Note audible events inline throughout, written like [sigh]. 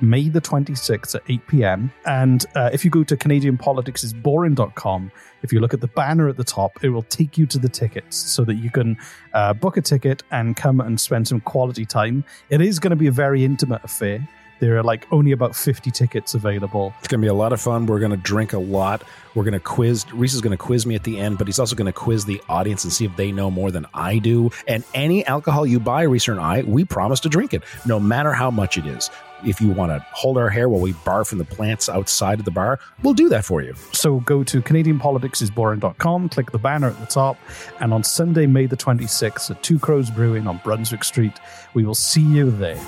May the 26th at 8 p.m. And uh, if you go to CanadianPoliticsIsBoring.com, if you look at the banner at the top, it will take you to the tickets so that you can uh, book a ticket and come and spend some quality time. It is going to be a very intimate affair. There are like only about 50 tickets available. It's going to be a lot of fun. We're going to drink a lot. We're going to quiz. Reese is going to quiz me at the end, but he's also going to quiz the audience and see if they know more than I do. And any alcohol you buy, Reese and I, we promise to drink it, no matter how much it is. If you want to hold our hair while we barf from the plants outside of the bar, we'll do that for you. So go to CanadianPoliticsIsBoring.com, click the banner at the top, and on Sunday, May the 26th at Two Crows Brewing on Brunswick Street, we will see you there.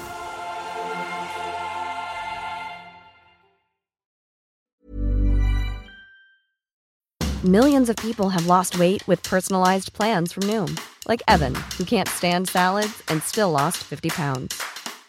Millions of people have lost weight with personalized plans from Noom, like Evan, who can't stand salads and still lost 50 pounds.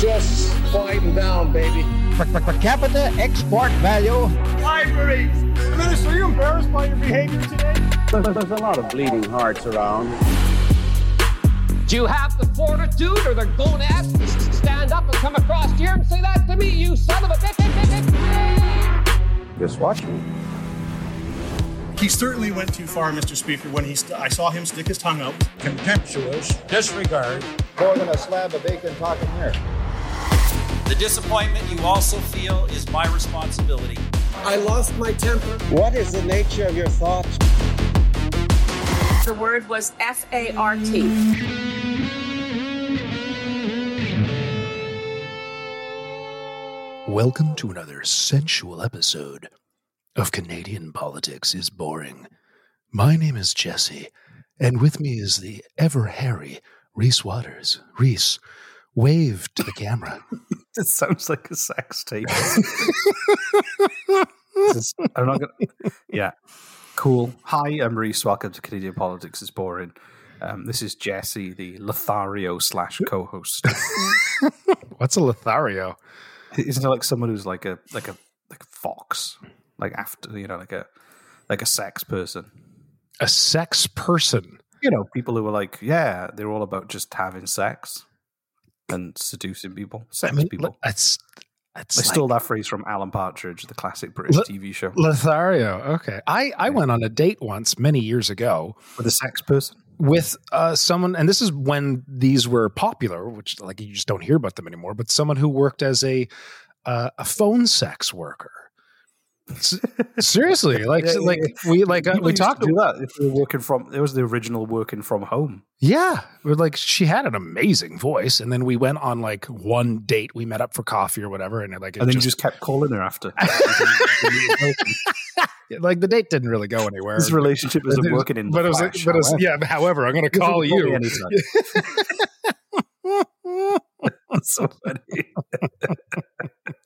Just quieten down, baby. Per, per, per capita export value. Libraries! Minister, are you embarrassed by your behavior today? There's, there's a lot of bleeding hearts around. Do you have the fortitude or the gonads to stand up and come across here and say that to me, you son of a bitch? Just watch me. He certainly went too far, Mr. Speaker, when he st- I saw him stick his tongue out. Contemptuous. Disregard. More than a slab of bacon talking here. The disappointment you also feel is my responsibility. I lost my temper. What is the nature of your thoughts? The word was F A R T. Welcome to another sensual episode of Canadian Politics is Boring. My name is Jesse, and with me is the ever hairy Reese Waters. Reese, wave to the camera. [laughs] it sounds like a sex tape. [laughs] is, I'm not gonna. Yeah, cool. Hi, I'm Reese. Welcome to Canadian Politics is Boring. Um, this is Jesse, the Lothario slash co-host. [laughs] What's a Lothario? Isn't it like someone who's like a like a like a fox, like after you know, like a like a sex person, a sex person? You know, people who are like, yeah, they're all about just having sex and seducing people, sex I mean, people. That's that's I like, stole that phrase from Alan Partridge, the classic British L- TV show. Lothario. Okay, I I yeah. went on a date once many years ago with a sex person with uh, someone, and this is when these were popular, which like you just don't hear about them anymore. But someone who worked as a uh, a phone sex worker. Seriously, like yeah, like yeah. we like uh, we talked to that if we were working from it was the original working from home. Yeah, we're like she had an amazing voice, and then we went on like one date. We met up for coffee or whatever, and like and then just, you just kept calling her after. [laughs] like the date didn't really go anywhere. This relationship isn't working in, but it was, flash, but it was, yeah. However, I'm going to call you. [laughs] [laughs] so funny.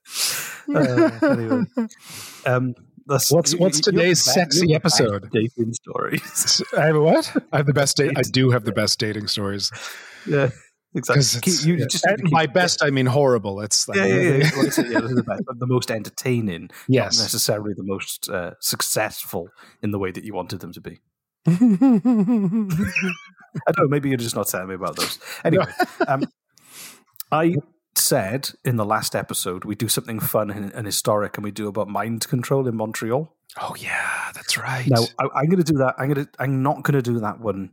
[laughs] uh, anyway, [laughs] um, what's what's today's sexy episode? Dating stories. I have what? I have the best date. I do have the best dating stories. Yeah. Exactly. You, yeah. just, by best, I mean horrible. It's like, yeah, yeah, yeah. yeah the, best, [laughs] the most entertaining, yes. not necessarily the most uh, successful in the way that you wanted them to be. I don't know. Maybe you're just not telling me about those. Anyway, um, I said in the last episode we do something fun and, and historic, and we do about mind control in Montreal. Oh yeah, that's right. Now I, I'm going to do that. I'm going to. I'm not going to do that one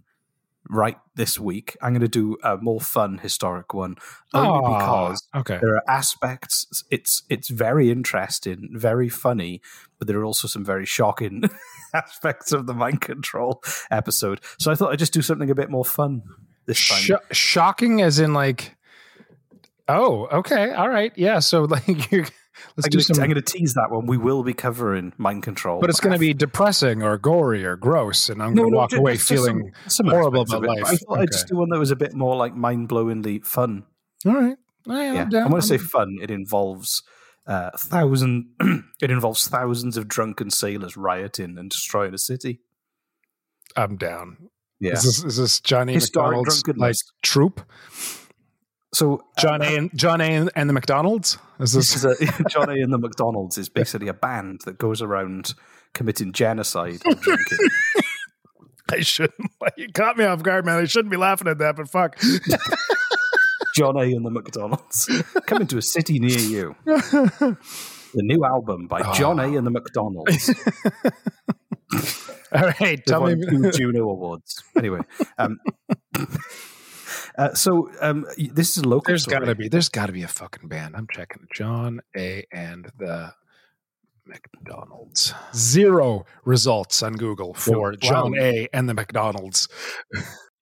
right this week. I'm going to do a more fun historic one only Aw, because okay. there are aspects. It's it's very interesting, very funny, but there are also some very shocking [laughs] aspects of the mind control episode. So I thought I'd just do something a bit more fun this time. Sh- shocking, as in like, oh, okay, all right, yeah. So [laughs] like, you're, let's I'm do gonna, some. I'm going to tease that one. We will be covering mind control, but it's going to be depressing or gory or gross, and I'm No, going to no, walk ju- away just- just feeling some- some horrible about life. I thought I'd just do one that was a bit more like mind blowingly fun. All right, I am Yeah. down. And when I say I'm- fun, it involves uh, thousand. [clears throat] it involves thousands of drunken sailors rioting and destroying a city. I'm down. Yeah. Is this, is this Johnny Historic McDonald's like troop? So uh, John A. Uh, and, John A. And, and the McDonald's. Is This this? is a, [laughs] Johnny and the McDonald's is basically a band that goes around committing genocide. [laughs] I shouldn't. [laughs] You caught me off guard, man. I shouldn't be laughing at that, but fuck. John A and the McDonald's coming to a city near you. The new album by ah. John A and the McDonald's. All right, tell me. two Juno Awards. Anyway, um, uh, so um, this is a local. There's got to be. There's got to be a fucking band. I'm checking. John A. and the McDonald's. Zero results on Google for Wow. John A. and the McDonald's.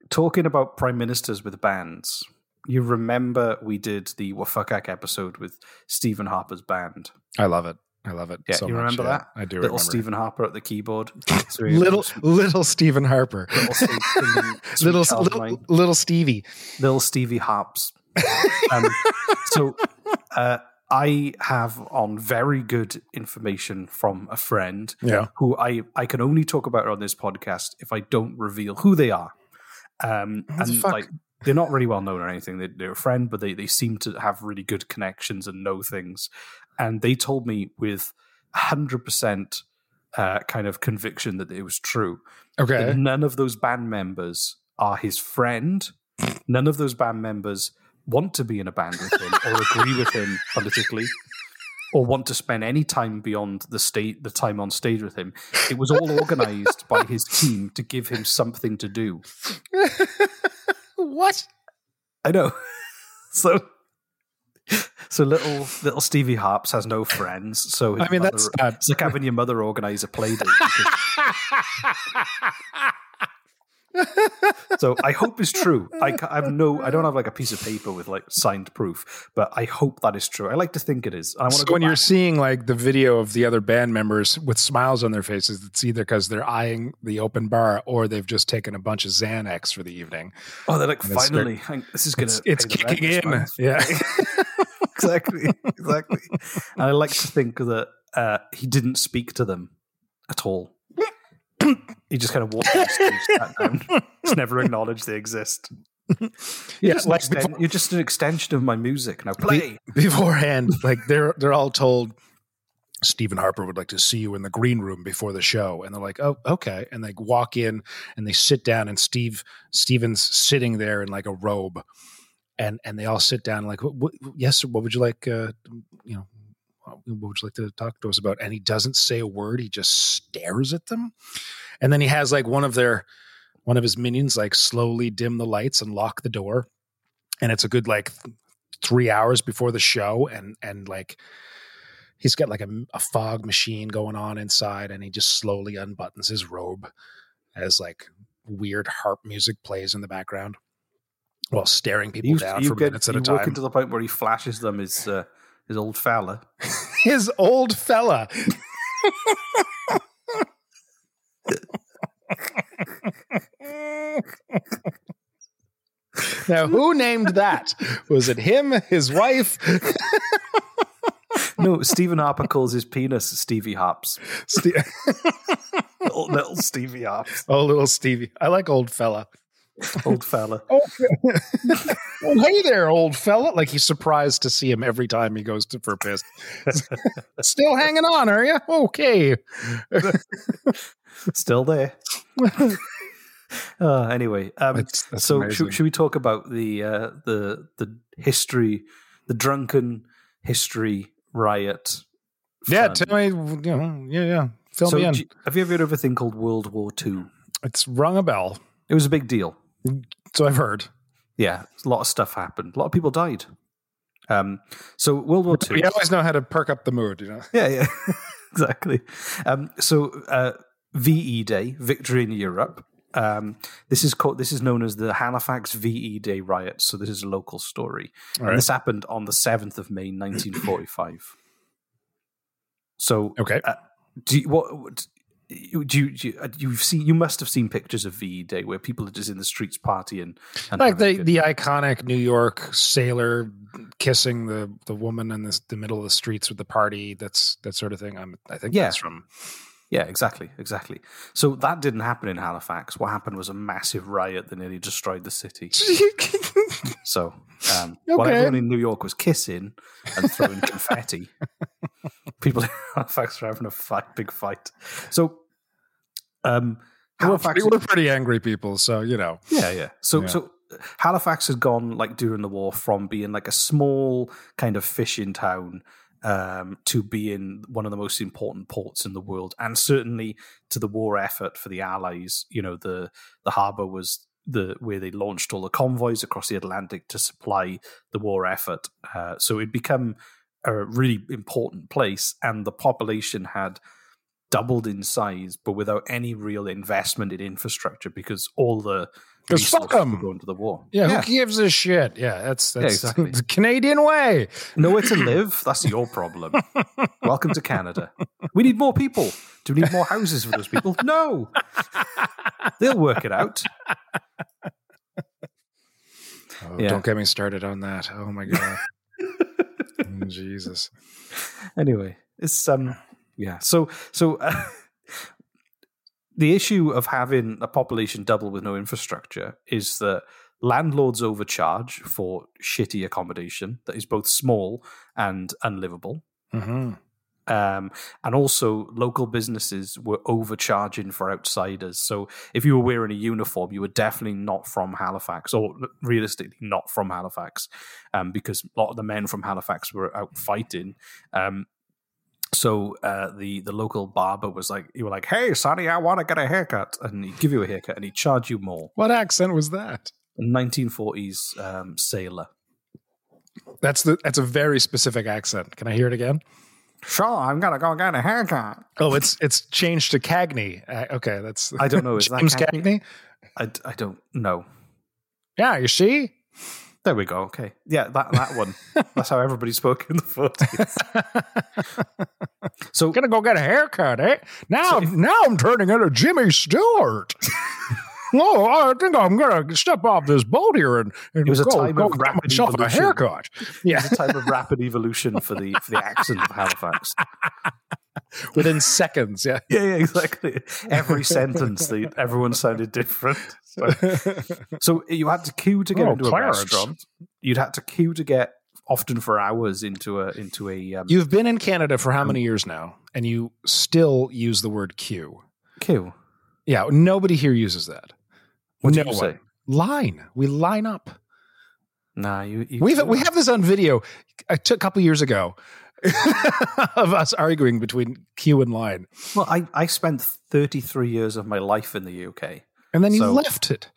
talking about prime ministers with bands. You remember we did the Wafakak episode with Stephen Harper's band. I love it. I love it. Yeah, so you much, remember yeah. that? I do remember. Little remember. Stephen Harper at the keyboard. [laughs] Little little Stephen Harper. little, Steve- [laughs] little little, little Stevie. little Stevie Harps. [laughs] Um, so uh, I have on very good information from a friend Yeah. who I, I can only talk about on this podcast if I don't reveal who they are. Um, and fuck? like they're not really well known or anything. They, they're a friend, but they, they seem to have really good connections and know things. And they told me with hundred percent uh, kind of conviction that it was true. Okay. that none of those band members are his friend. None of those band members want to be in a band with him or agree with him politically or want to spend any time beyond the state the time on stage with him. It was all organized by his team to give him something to do. [laughs] what? I know. [laughs] So [laughs] so little little Stevie Harps has no friends. So I mean, that's mother- not- it's like having your mother organize a play date. [laughs] so I hope it's true. I, [laughs] I have no, I don't have like a piece of paper with like signed proof, but I hope that is true. I like to think it is. I want So to go when you're seeing like the video of the other band members with smiles on their faces, it's either because they're eyeing the open bar or they've just taken a bunch of Xanax for the evening. Oh, they're like And finally. hang- this is gonna. It's, it's pay the rent kicking in. month. Yeah. [laughs] exactly, exactly. And I like to think that uh, he didn't speak to them at all. [clears throat] he just kind of walks on stage, down. Just never acknowledged they exist. You're, [laughs] Yeah, just an like exten- before- you're just an extension of my music. Now play. Be- beforehand, like they're they're all told Stephen Harper would like to see you in the green room before the show, and they're like, "Oh, okay." And they walk in and they sit down, and Steve Steven's sitting there in like a robe, and and they all sit down like, what, what, "Yes, what would you like? Uh, you know, what would you like to talk to us about?" And he doesn't say a word; he just stares at them, and then he has like one of their one of his minions like slowly dim the lights and lock the door, and it's a good like th- three hours before the show, and and like he's got like a, a fog machine going on inside and he just slowly unbuttons his robe as like weird harp music plays in the background while staring people You, down you for get, minutes at you a time. into the point where he flashes them his uh, his old fella. [laughs] his old fella. [laughs] now, who named that? Was it him, his wife? No, Stephen Harper calls his penis Stevie Harps. Ste- [laughs] little, little Stevie Harps. oh, little Stevie. I like old fella. Old fella. Oh, well, hey there, old fella. Like he's surprised to see him every time he goes to for a piss. [laughs] Still hanging on, are you? Okay. [laughs] Still there. [laughs] Uh, anyway, um, That's- that's so should, should we talk about the uh, the the history, the drunken history riot. Yeah, fun. tell me. You know, yeah, yeah. Fill So me in. you- have you ever heard of a thing called World War II? it's rung a bell. It was a big deal. So I've heard. Yeah, a lot of stuff happened. A lot of people died. Um, so World War II. We always know how to perk up the mood, you know. Yeah, yeah, [laughs] exactly. Um, so uh, VE Day, Victory in Europe. Um, this is called. This is known as the Halifax VE Day riots. So this is a local story. All And this happened on the seventh of May, nineteen forty-five. So Okay. uh, do you, what? Do you, do you, uh, you've seen? You must have seen pictures of VE Day where people are just in the streets partying, and like the the iconic New York sailor kissing the the woman in the, the middle of the streets with the party. That's that sort of thing. I'm, I think Yeah. that's from. Yeah, exactly, exactly. So that didn't happen in Halifax. What happened was a massive riot that nearly destroyed the city. [laughs] So, um, while everyone in New York was kissing and throwing confetti, [laughs] people in Halifax were having a fight, big fight. So, um, We're Halifax, pretty, we're pretty angry people, so you know. yeah, yeah. So, Yeah. so Halifax has gone like during the war from being like a small kind of fishing town um, to being one of the most important ports in the world, and certainly to the war effort for the Allies. You know, the the harbour was the where they launched all the convoys across the Atlantic to supply the war effort. Uh, so it become a really important place, and the population had doubled in size, but without any real investment in infrastructure because all the 'Cause fuck resources 'em. were going to the war. Yeah, who gives a shit? Yeah, that's that's [laughs] exactly. the Canadian way. Nowhere to live? That's your problem. [laughs] Welcome to Canada. We need more people. Do we need more houses for those people? No. They'll work it out. Oh, Yeah. Don't get me started on that. Oh my god. Oh, [laughs] Jesus. Anyway, it's um yeah. So so uh, [laughs] the issue of having a population double with no infrastructure is that landlords overcharge for shitty accommodation that is both small and unlivable. hmm Um, and also, local businesses were overcharging for outsiders. So, if you were wearing a uniform, you were definitely not from Halifax, or realistically, not from Halifax, um, because a lot of the men from Halifax were out fighting. Um, so uh, the the local barber was like, "You were like, hey, Sonny, I want to get a haircut," and he'd give you a haircut, and he'd charge you more. What accent was that? A 1940s um, sailor. That's the that's a very specific accent. Can I hear it again? Sure, I'm gonna go get a haircut. Oh, it's it's changed to Cagney. Uh, okay, that's I don't know. Is [laughs] that James Cagney? Cagney? I, I don't know. Yeah, you see. There we go. Okay. Yeah, that, that one. That's how everybody spoke in the 40s. [laughs] so, Gonna go get a haircut, eh? Now, now I'm turning into Jimmy Stewart. [laughs] oh, I think I'm gonna step off this boat here and, and It was a go, time go of rapid myself a haircut. Yeah, it's a type of rapid evolution for the for the accent of Halifax. [laughs] within seconds. Yeah. Yeah, yeah, exactly. Every sentence, they, everyone sounded different. [laughs] So, you had to queue to get Oh, into a Clarence. restaurant. You'd had to queue to get often for hours into a into a um, You've been in Canada for how many years now, and you still use the word queue? queue. Yeah, nobody here uses that. What do no you one. say? Line. We line up. Nah, you. you We've we have this on video. I took a couple years ago [laughs] of us arguing between queue and line, Well, I I spent thirty three years of my life in the UK. And then you So- left it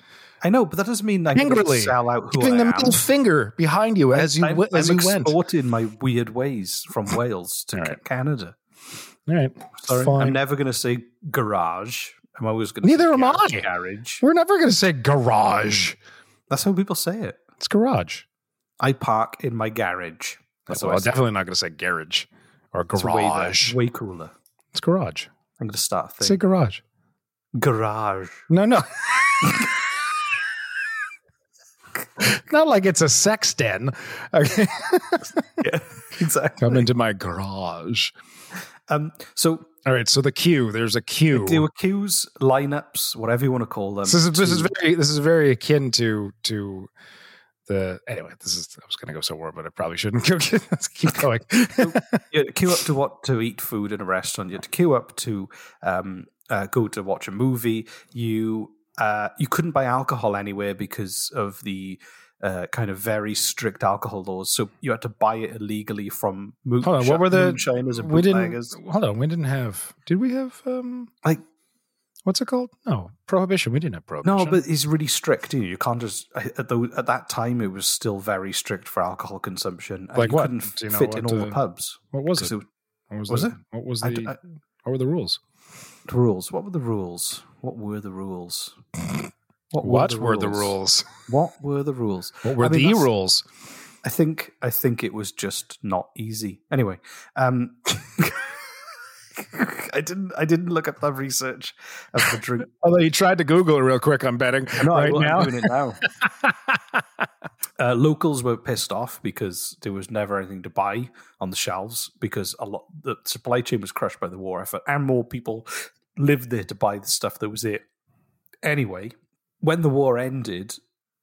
I know, but that doesn't mean I angrily, sell out who giving I the middle finger behind you as you I'm, w- as I'm you went. exporting my weird ways from Wales to right. Canada. All right, Sorry, fine. I'm never going to say garage. I'm always going to Neither say am garage, I. Garage. We're never going to say garage. Mm. That's how people say it. It's garage. I park in my garage. That's well, what I say. definitely not going to say garage or It's way, garage. way cooler. It's garage. I'm going to start Say garage. Garage. No, no. Not like it's a sex den. Okay. [laughs] Yeah, exactly. Come into my garage. Um, so All right, so the queue. There's a queue. there were queues, lineups, whatever you want to call them. This is this is very this is very akin to to the anyway. This is I was going to go somewhere, but I probably shouldn't. [laughs] Go, let's keep going. [laughs] you had to queue up to what to eat food in a restaurant. You had to queue up to um, uh, go to watch a movie. You uh, you couldn't buy alcohol anywhere because of the uh, kind of very strict alcohol laws. So you had to buy it illegally from moon- Hold on, what were the moonshiners and we didn't hold on, we didn't have did we have um like what's it called? No, prohibition. We didn't have prohibition. No, but it's really strict. You, you can't just at, the, at that time it was still very strict for alcohol consumption. and Like you what? couldn't you know fit in what, all the uh, pubs. what was 'Cause it? What was, was the, it? What was I the what were the rules? The rules. What were the rules? What were the rules? What were the rules? What were the rules? [laughs] What were I mean, the rules? I think I think it was just not easy. Anyway, um, [laughs] [laughs] I didn't I didn't look at the research of the drink. [laughs] Although you tried to Google it real quick, I'm betting No, I right will- now. I'm doing it now. [laughs] uh, locals were pissed off because there was never anything to buy on the shelves because a lot the supply chain was crushed by the war effort, and more people lived there to buy the stuff that was it. Anyway, when the war ended,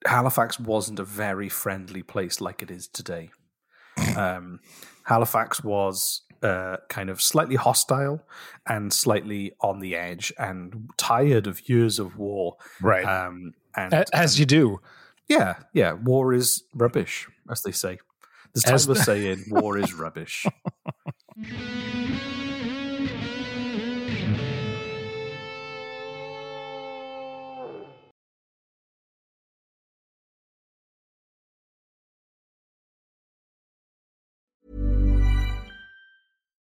Halifax wasn't a very friendly place like it is today. Um, Halifax was uh, kind of slightly hostile and slightly on the edge and tired of years of war. Right. Um, and As you do. yeah, yeah, war is rubbish, as they say. There's As- timeless saying, war is rubbish. [laughs]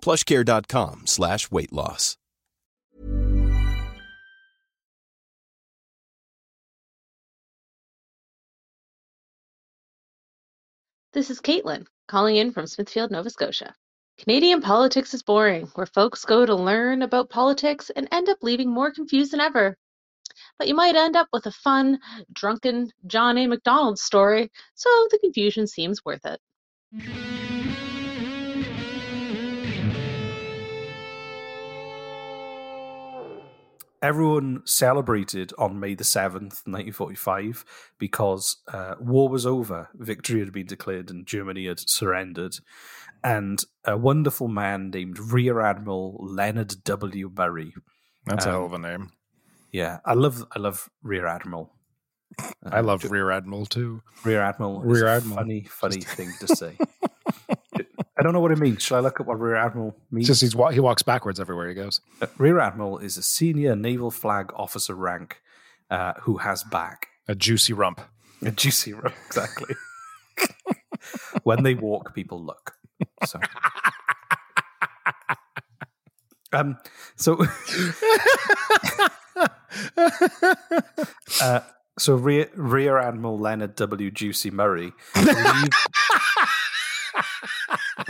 plushcare.com slash weight loss. This is Caitlin, calling in from Smithfield, Nova Scotia. Canadian politics is boring, where folks go to learn about politics and end up leaving more confused than ever. But you might end up with a fun, drunken John A. Macdonald story, so the confusion seems worth it. Everyone celebrated on May the 7th, 1945, because uh, war was over. Victory had been declared and Germany had surrendered. And a wonderful man named Rear Admiral Leonard W. Murray. That's a um, hell of a name. Yeah, I love I love Rear Admiral. I love Rear Admiral too. Rear Admiral. Rear is a Admiral. Funny, funny thing to [laughs] say. I don't know what it means. Should I look up what Rear Admiral means? Just he's he walks backwards everywhere he goes. Uh, Rear Admiral is a senior naval flag officer rank uh, who has back. A juicy rump. [laughs] A juicy rump, exactly. [laughs] when they walk, people look. So, [laughs] um, so, uh, so Rear, Rear Admiral Leonard W. Juicy Murray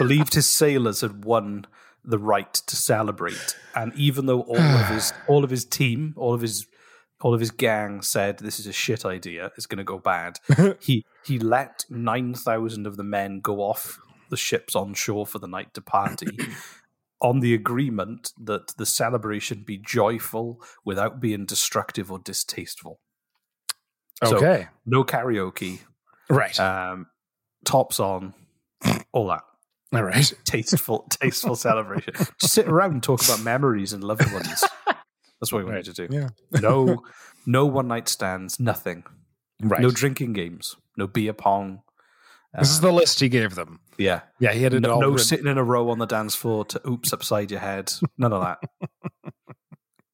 believed his sailors had won the right to celebrate, and even though all of his [sighs] all of his team, all of his all of his gang said this is a shit idea, it's going to go bad. [laughs] he he let nine thousand of the men go off the ships on shore for the night to party. [coughs] On the agreement that the celebration be joyful without being destructive or distasteful. So, Okay. no karaoke. Right. Um, tops on, all that. All right. [laughs] Tasteful, tasteful celebration. [laughs] Just sit around and talk about memories and loved ones. That's what we wanted to do. Yeah. No, no one night stands. Nothing. Right. No drinking games. No beer pong. This is uh, the list he gave them. Yeah. Yeah, he had it no, all no sitting in a row on the dance floor to oops upside your head. None of that. [laughs]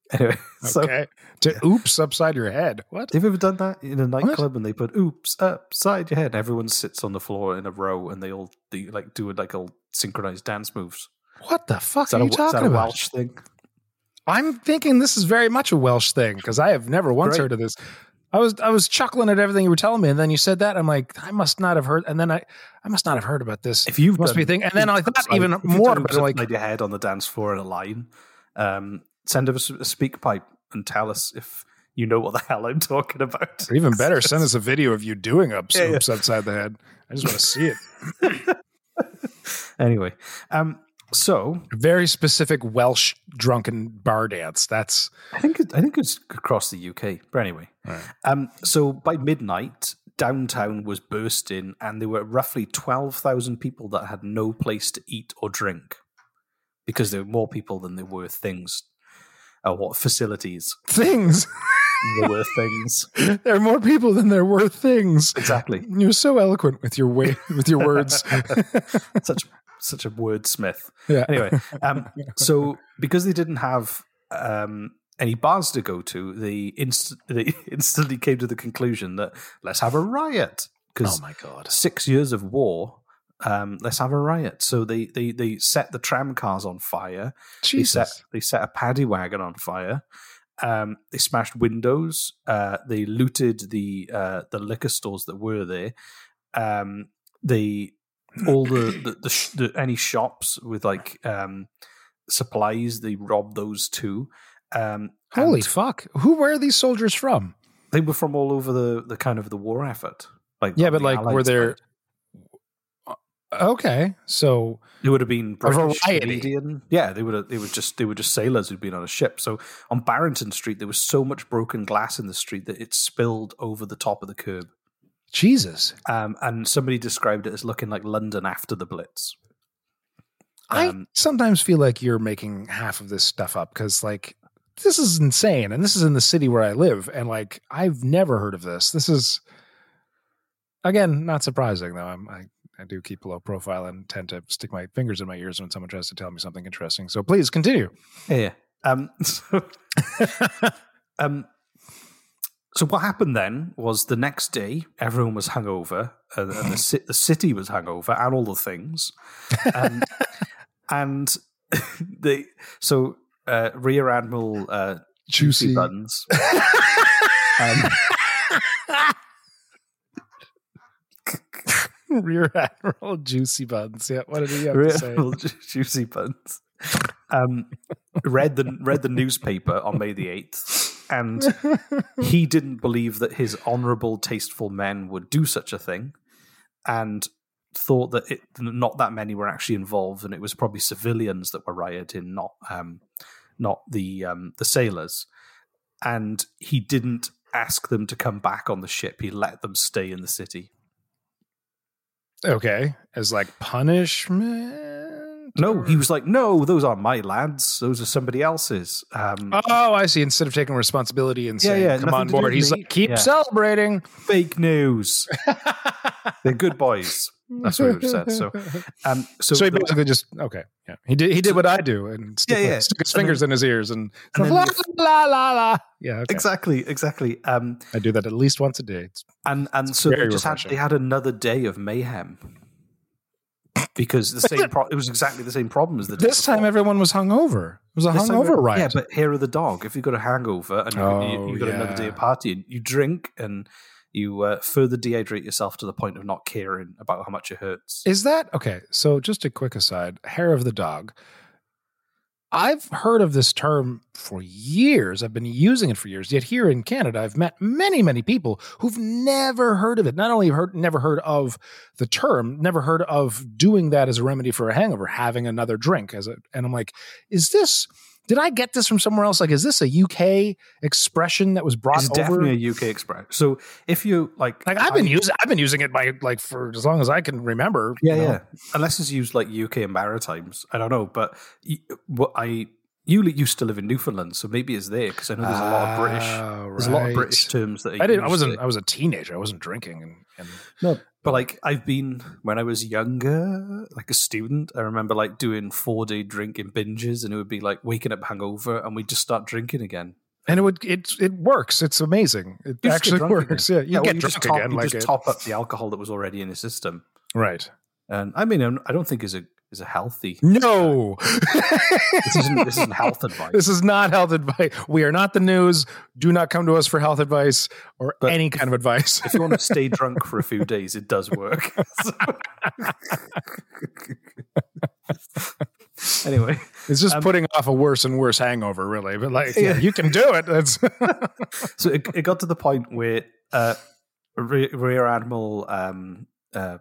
[laughs] Anyway, so Okay. to oops upside your head. What? have you ever done that in a nightclub and they put "oops" upside your head? Everyone sits on the floor in a row and they all do, like do like all synchronized dance moves. What the fuck are a, you that talking a about? Welsh thing? I'm thinking this is very much a Welsh thing because I have never once Great. heard of this. I was I was chuckling at everything you were telling me, and then you said that. I'm like, I must not have heard. And then I I must not have heard about this. If you've must be a done thing. And then I thought even upside- [laughs] if you've more done about oops. Like, your head on the dance floor in a line. Um, send us a SpeakPipe and tell us if you know what the hell I'm talking about. or even better, send us a [laughs] video of you doing ups, Yeah, yeah. upside the head. I just want to see it. [laughs] Anyway, um, so Very specific Welsh drunken bar dance. That's I think it, I think it's across the UK. But anyway, um, so by midnight, downtown was bursting, and there were roughly twelve thousand people that had no place to eat or drink because there were more people than there were things. Uh, what facilities? things. There were things. [laughs] there are more people than there were things. Exactly. You're so eloquent with your way with your words. [laughs] [laughs] such such a wordsmith. Yeah. Anyway, um, so because they didn't have um, any bars to go to, they, inst- they instantly came to the conclusion that let's have a riot. Because Oh my God. six years of war, um, let's have a riot. So they they they set the tram cars on fire. They set Jesus. they set a paddy wagon on fire. Um, they smashed windows. Uh, they looted the uh, the liquor stores that were there. Um, they all the the, the, sh- the any shops with like um, supplies. They robbed those too. Um, Holy fuck! Who? were these soldiers from? they were from all over the the kind of the war effort. Like Yeah, but like, were there? side. Okay, so It would have been British. Canadian. Yeah, they would have. They were just. They were just sailors who'd been on a ship. So on Barrington Street, there was so much broken glass in the street that it spilled over the top of the curb. Jesus, Um, and somebody described it as looking like London after the Blitz. I Um, sometimes feel like you're making half of this stuff up because like this is insane, and this is in the city where I live, and like I've never heard of this. This is again not surprising though. I'm, I I do keep a low profile and tend to stick my fingers in my ears when someone tries to tell me something interesting. So please continue. Yeah. yeah. Um, [laughs] so, [laughs] um, so what happened then was the next day, everyone was hungover, and, and the, ci- the city was hungover, and all the things. Um, [laughs] and they, so uh, Rear Admiral uh, Juicy Juicy. Buns. um, [laughs] Rear Admiral Juicy Buns. Yeah, what did he have Rear to say? Admiral Ju- Juicy Buns. Um, read the read the newspaper on May the eighth, and [laughs] he didn't believe that his honourable, tasteful men would do such a thing, and thought that it, not that many were actually involved, and it was probably civilians that were rioting, not um, not the um, the sailors. And he didn't ask them to come back on the ship; he let them stay in the city. Okay, as like punishment. No, he was like, "No, those aren't my lads; those are somebody else's." Um, Oh, I see. Instead of taking responsibility and Yeah, saying, yeah, "Come on board," he's me. like, "Keep Yeah. celebrating." fake news. [laughs] They're good boys. That's what he said. So, [laughs] um, so, So, he basically just okay. Yeah, he did. He did what I do and stick, Yeah, yeah. his fingers then- in his ears and, and [laughs] la, la la la. Yeah, okay. exactly, exactly. Um, I do that at least once a day. It's, and and so they just had they had another day of mayhem because the same. Pro- it was exactly the same problem as the day this time, before. everyone was hungover. It was a This time, hungover riot. Yeah, but here of the dog. If you've got a hangover and you, Oh, you, you've got another day yeah. of partying, you drink and you uh, further dehydrate yourself to the point of not caring about how much it hurts. Is that okay? So, just a quick aside hair of the dog. I've heard of this term for years. I've been using it for years. Yet here in Canada, I've met many, many people who've never heard of it. Not only heard, never heard of the term, never heard of doing that as a remedy for a hangover, having another drink as a. And I'm like, is this? Did I get this from somewhere else? Like, is this a UK expression that was brought It's over? definitely a UK express. So if you like, like I've been I- using, I've been using it by like for as long as I can remember. Yeah, you know? yeah. Unless it's used like UK and Maritimes, I don't know. But what I you used to live in Newfoundland, so maybe it's there because I know there's a lot of British. Ah, There's a lot of. British terms that are I didn't. I wasn't. there. I was a teenager. I wasn't drinking, and, and No, but like I've been when I was younger, like a student. I remember like doing four day drinking binges, and it would be like waking up hungover, and we'd just start drinking again. and it would it it works. It's amazing. It You actually works. again. Yeah, you well, get just drunk top, again. You Like just it. top up the alcohol that was already in the system, right. and I mean, I don't think is a is a healthy. No, This isn't this isn't [laughs] health advice. this is not health advice. We are not the news. Do not come to us for health advice or But any kind of advice. if you want to stay [laughs] drunk for a few days, it does work. [laughs] anyway, It's just Um, putting off a worse and worse hangover, really. But like, yeah, you can do it. That's so it, it got to the point where uh, Re- Rear Admiral um, uh,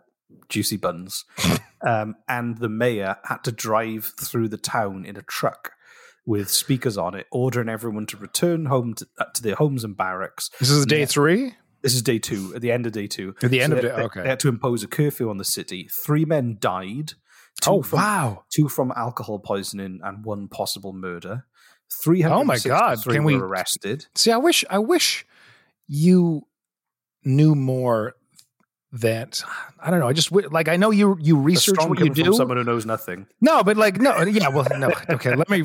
Juicy Buns [laughs] um, and the mayor had to drive through the town in a truck with speakers on it, ordering everyone to return home to, uh, to their homes and barracks. this is day Yeah. three. This is day two, at the end of day two. At the end So of day- they- okay. They had to impose a curfew on the city. Three men died. Two Oh from, wow! Two from alcohol poisoning and one possible murder. Three hundred. Oh my God, Can we- arrested? See, I wish, I wish you knew more. That I don't know. I just like I know you you research what you do. Someone who knows nothing. No, but like no, yeah, well, no, okay. Let me.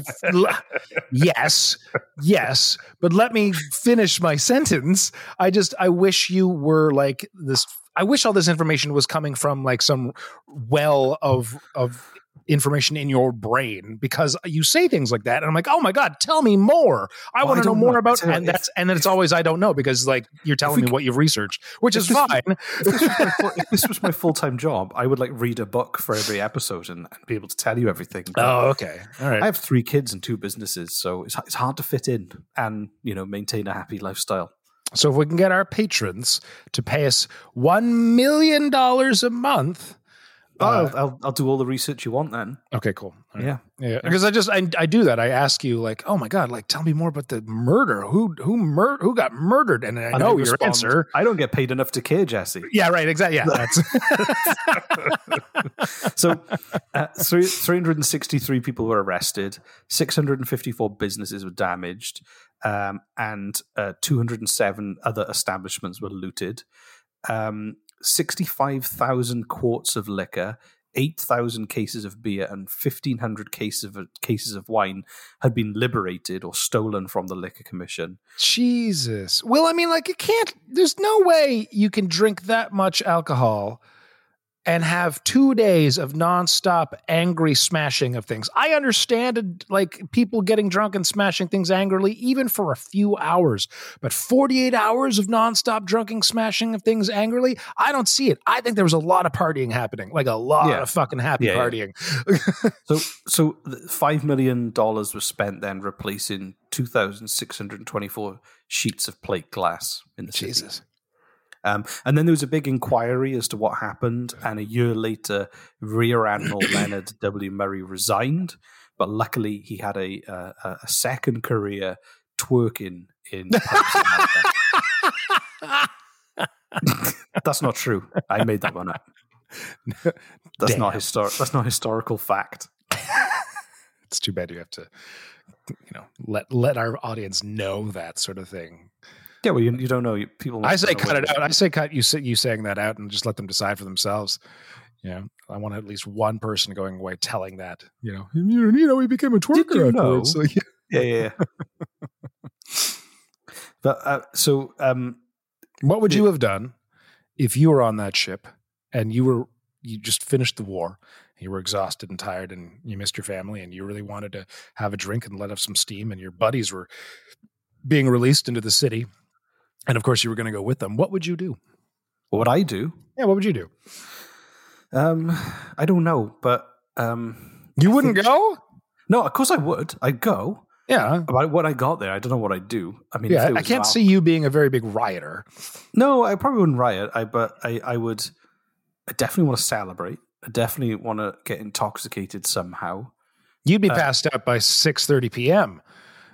Yes, yes, but let me finish my [laughs] sentence. I just I wish you were like this. I wish all this information was coming from like some well of of information in your brain because you say things like that and I'm like, "Oh my god, tell me more. I Oh, want to know more know. about and if- that's and then it's always I don't know because like you're telling we me what you've researched, which is was- fine. If this, was my [laughs] full, if this was my full-time job, I would like read a book for every episode and, and be able to tell you everything. But Oh, okay. All right. I have three kids and two businesses, so it's, it's hard to fit in and you know maintain a happy lifestyle. So if we can get our patrons to pay us one million dollars a month, uh, I'll, I'll, I'll do all the research you want then. okay, cool. Right. Yeah. yeah. Because I just I, I do that. I ask you like, oh my god, like tell me more about the murder. Who who mur- who got murdered? And I And know your respond, answer. I don't get paid enough to care, Jesse. Yeah, right. Exactly. Yeah, that's [laughs] [laughs] So, uh, three, 363 people were arrested, 654 businesses were damaged, um, and uh, 207 other establishments were looted. Um, 65,000 quarts of liquor, 8,000 cases of beer, and 1,500 cases of, cases of wine had been liberated or stolen from the Liquor Commission. Jesus. Well, I mean, like you can't. There's no way you can drink that much alcohol and have two days of nonstop angry smashing of things. I understand like people getting drunk and smashing things angrily, even for a few hours, but 48 hours of nonstop drunking smashing of things angrily, I don't see it. I think there was a lot of partying happening, like a lot Yeah. of fucking happy Yeah, yeah. partying. [laughs] So, so five million dollars was spent then replacing two thousand six hundred twenty-four sheets of plate glass in the city. Um, and then there was a big inquiry as to what happened, and a year later, Rear Admiral [coughs] Leonard W. Murray resigned. But luckily, he had a a a second career twerking in. [laughs] [laughs] That's not true. I made that one up. That's not Damn. historic. That's not historical fact. [laughs] it's too bad you have to you know let let our audience know that sort of thing Yeah, well, you, you don't know. You, people. I say cut it out. I say cut you you saying that out and just let them decide for themselves. Yeah, I want at least one person going away telling that. You know, you, you know, he became a twerker you afterwards. know? [laughs] Like, Yeah, yeah. yeah. [laughs] but uh, so, um, what would you have done if you were on that ship and you were you just finished the war, you were exhausted and tired, and you missed your family, and you really wanted to have a drink and let off some steam, and your buddies were being released into the city, and of course you were going to go with them. What would you do? what would I do? Yeah, what would you do? Um, I don't know, but um, You wouldn't go? no, of course I would. I'd go. Yeah, But what I got there, I don't know what I'd do. I mean, yeah. I can't an see you being a very big rioter. No, I probably wouldn't riot. I but I, I would. I definitely want to celebrate. I definitely want to get intoxicated somehow. You'd be Uh, passed out by six thirty p.m.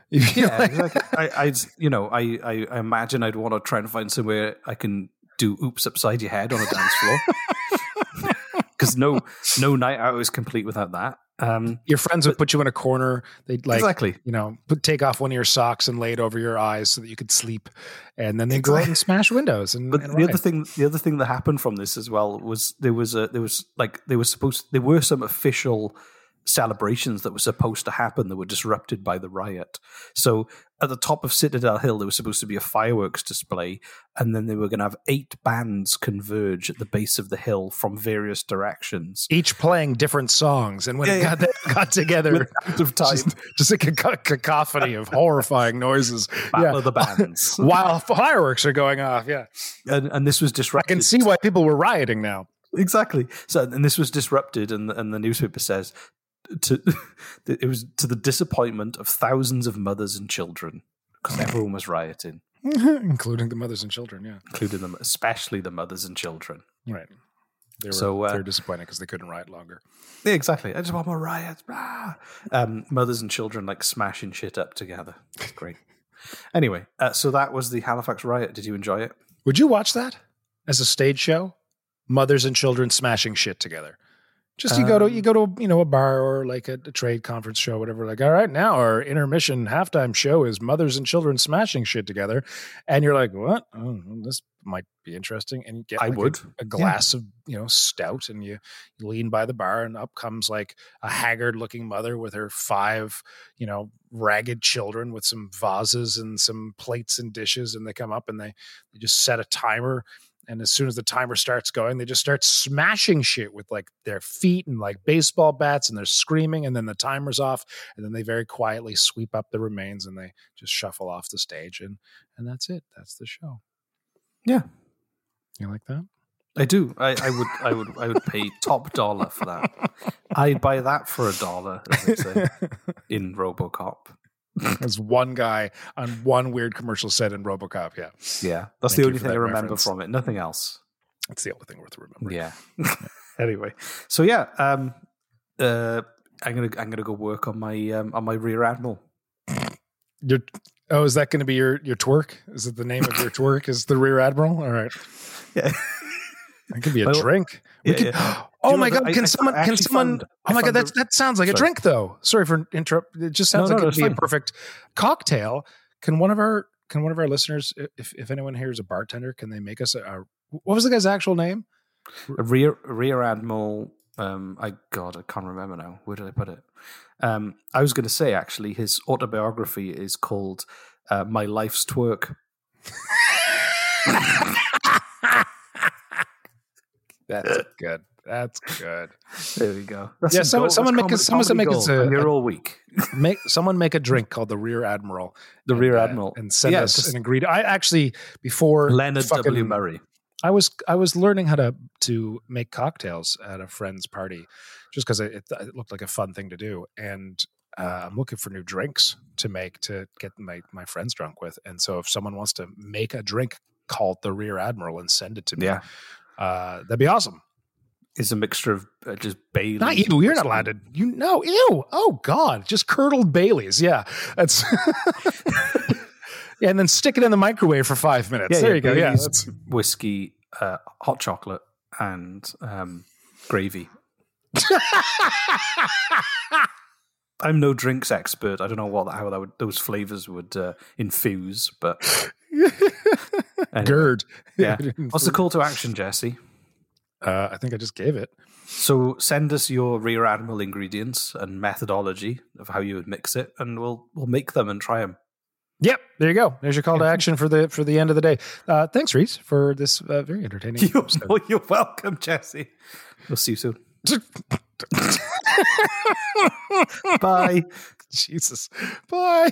[laughs] Yeah, exactly. I, I'd you know I, I I imagine I'd want to try and find somewhere I can do oops upside your head on a dance floor [laughs] because no no night out is complete without that. Um, Your friends would put you in a corner. They'd like, Exactly. you know, put, take off one of your socks and lay it over your eyes so that you could sleep. And then they'd go out and smash windows. And, But and the other thing, the other thing that happened from this as well was there was a there was like there was supposed there were some official celebrations that were supposed to happen that were disrupted by the riot. So at the top of Citadel Hill, there was supposed to be a fireworks display, and then they were going to have eight bands converge at the base of the hill from various directions. each playing different songs. And when it Yeah, got, got together, [laughs] just, just a caco- cacophony of horrifying noises. Battle of the bands. [laughs] While fireworks are going off. Yeah. and, and this was disrupted. I can see why people were rioting now. exactly. So, and this was disrupted, and and the newspaper says to [laughs] it was to the disappointment of thousands of mothers and children because everyone was rioting, [laughs] Including the mothers and children. Yeah. including them, especially the mothers and children. Right. They were, So, uh, they're disappointed because they couldn't riot longer. Yeah, exactly. I just want more riots. Rah! Um, mothers and children like smashing shit up together. Great. [laughs] anyway, uh, so that was the Halifax riot. Did you enjoy it? Would you watch that as a stage show? Mothers and children smashing shit together. Just you go to Um, you go to you know a bar or like a, a trade conference show, whatever. Like, all right, now our intermission halftime show is mothers and children smashing shit together, and you're like, what? Oh, this might be interesting. And you get I like, a- would. a, glass of you know stout, and you, you lean by the bar, and up comes like a haggard looking mother with her five you know ragged children with some vases and some plates and dishes, and they come up and they they just set a timer and as soon as the timer starts going they just start smashing shit with like their feet and like baseball bats and they're screaming and then the timer's off and then they very quietly sweep up the remains and they just shuffle off the stage and and that's it that's the show Yeah, you like that I do. I, I would. I would. I would pay top dollar for that. [laughs] I'd buy that for a dollar, as they say [laughs] in RoboCop. [laughs] as one guy on one weird commercial set in robocop yeah Yeah, that's Thank the only thing I remember reference. from it. Nothing else. it's the only thing worth remembering Yeah. [laughs] anyway, so yeah, um, uh, I'm gonna I'm gonna go work on my um, on my rear admiral. your oh is that going to be your your twerk is it the name of your [laughs] twerk is the rear admiral all right Yeah. That could be a drink. We yeah, could- yeah. [gasps] Oh my god! that I- Can I someone? Can someone? found- oh my god! a- that sounds like a drink, though. Sorry for interrupt. It just sounds No, like no, it'd be a perfect cocktail. Can one of our can one of our listeners, if if anyone here is a bartender, can they make us a, a what was the guy's actual name? A rear rear admiral. Um, I God, I can't remember now. Where did I put it? Um, I was going to say actually, his autobiography is called uh, "My Life's Twerk." [laughs] That's [laughs] good. That's good. There we go. Yeah, some someone- make a- someone make gold, a- you're all weak. [laughs] Make someone make a drink called the Rear Admiral. The and, Rear uh, Admiral. and send Yeah, us just- an ingredient. I actually before Leonard W. Murray. I was I was learning how to to make cocktails at a friend's party, just because it, it looked like a fun thing to do, and uh, I'm looking for new drinks to make to get my my friends drunk with. And so, if someone wants to make a drink called the Rear Admiral and send it to me, Yeah. Uh, that'd be awesome. It's a mixture of uh, just Bailey's. Not you. You're not allowed to. You know. Ew. Oh God. Just curdled Baileys. Yeah. That's. yeah, [laughs] and then stick it in the microwave for five minutes. there you go. Yeah. Bailey's, That's, whiskey, uh, hot chocolate, and um, gravy. [laughs] I'm no drinks expert. I don't know what how that would, those flavors would uh, infuse, but [laughs] [laughs] Anyway. GERD. Yeah. [laughs] What's the call to action, Jesse? Uh, I think I just gave it. So send us your rear animal ingredients and methodology of how you would mix it, and we'll we'll make them and try them. Yep, there you go. There's your call to action for the for the end of the day. Uh, thanks, Reese, for this uh, very entertaining. [laughs] Episode. you're welcome, Jesse. We'll see you soon. Bye. Jesus. Bye.